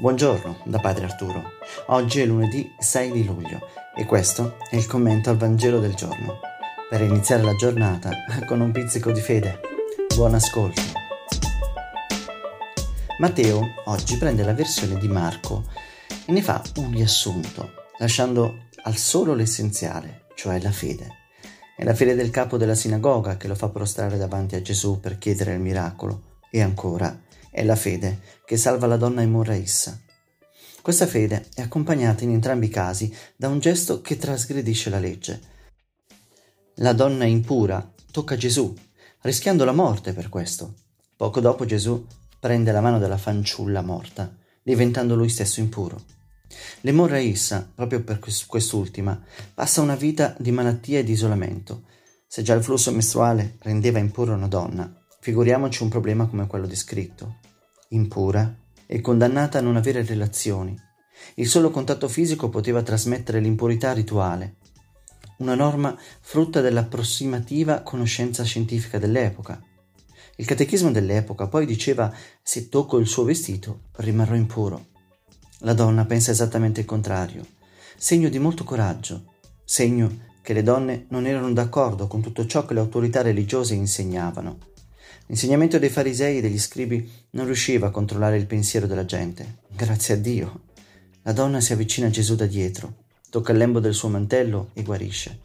Buongiorno da Padre Arturo. Oggi è lunedì 6 di luglio e questo è il commento al Vangelo del giorno. Per iniziare la giornata con un pizzico di fede. Buon ascolto. Matteo oggi prende la versione di Marco e ne fa un riassunto, lasciando al solo l'essenziale, cioè la fede. È la fede del capo della sinagoga che lo fa prostrare davanti a Gesù per chiedere il miracolo e ancora è la fede che salva la donna Emorraissa. Questa fede è accompagnata in entrambi i casi da un gesto che trasgredisce la legge. La donna impura tocca Gesù, rischiando la morte per questo. Poco dopo Gesù prende la mano della fanciulla morta, diventando lui stesso impuro. L'emorraissa, proprio per quest'ultima, passa una vita di malattia e di isolamento. Se già il flusso mestruale rendeva impura una donna, Figuriamoci un problema come quello descritto. Impura e condannata a non avere relazioni. Il solo contatto fisico poteva trasmettere l'impurità rituale, una norma frutta dell'approssimativa conoscenza scientifica dell'epoca. Il catechismo dell'epoca poi diceva se tocco il suo vestito rimarrò impuro. La donna pensa esattamente il contrario, segno di molto coraggio, segno che le donne non erano d'accordo con tutto ciò che le autorità religiose insegnavano L'insegnamento dei farisei e degli scribi non riusciva a controllare il pensiero della gente. Grazie a Dio. La donna si avvicina a Gesù da dietro, tocca il lembo del suo mantello e guarisce.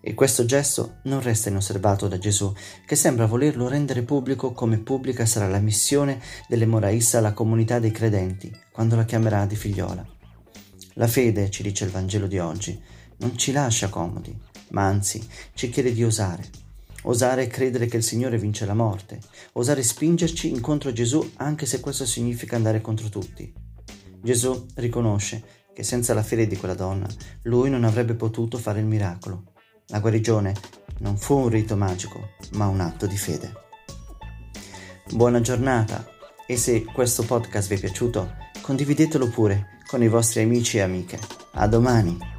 E questo gesto non resta inosservato da Gesù, che sembra volerlo rendere pubblico come pubblica sarà la missione delle Moraissa alla comunità dei credenti, quando la chiamerà di figliola. La fede, ci dice il Vangelo di oggi, non ci lascia comodi, ma anzi ci chiede di osare osare credere che il Signore vince la morte, osare spingerci incontro a Gesù anche se questo significa andare contro tutti. Gesù riconosce che senza la fede di quella donna lui non avrebbe potuto fare il miracolo. La guarigione non fu un rito magico, ma un atto di fede. Buona giornata e se questo podcast vi è piaciuto, condividetelo pure con i vostri amici e amiche. A domani!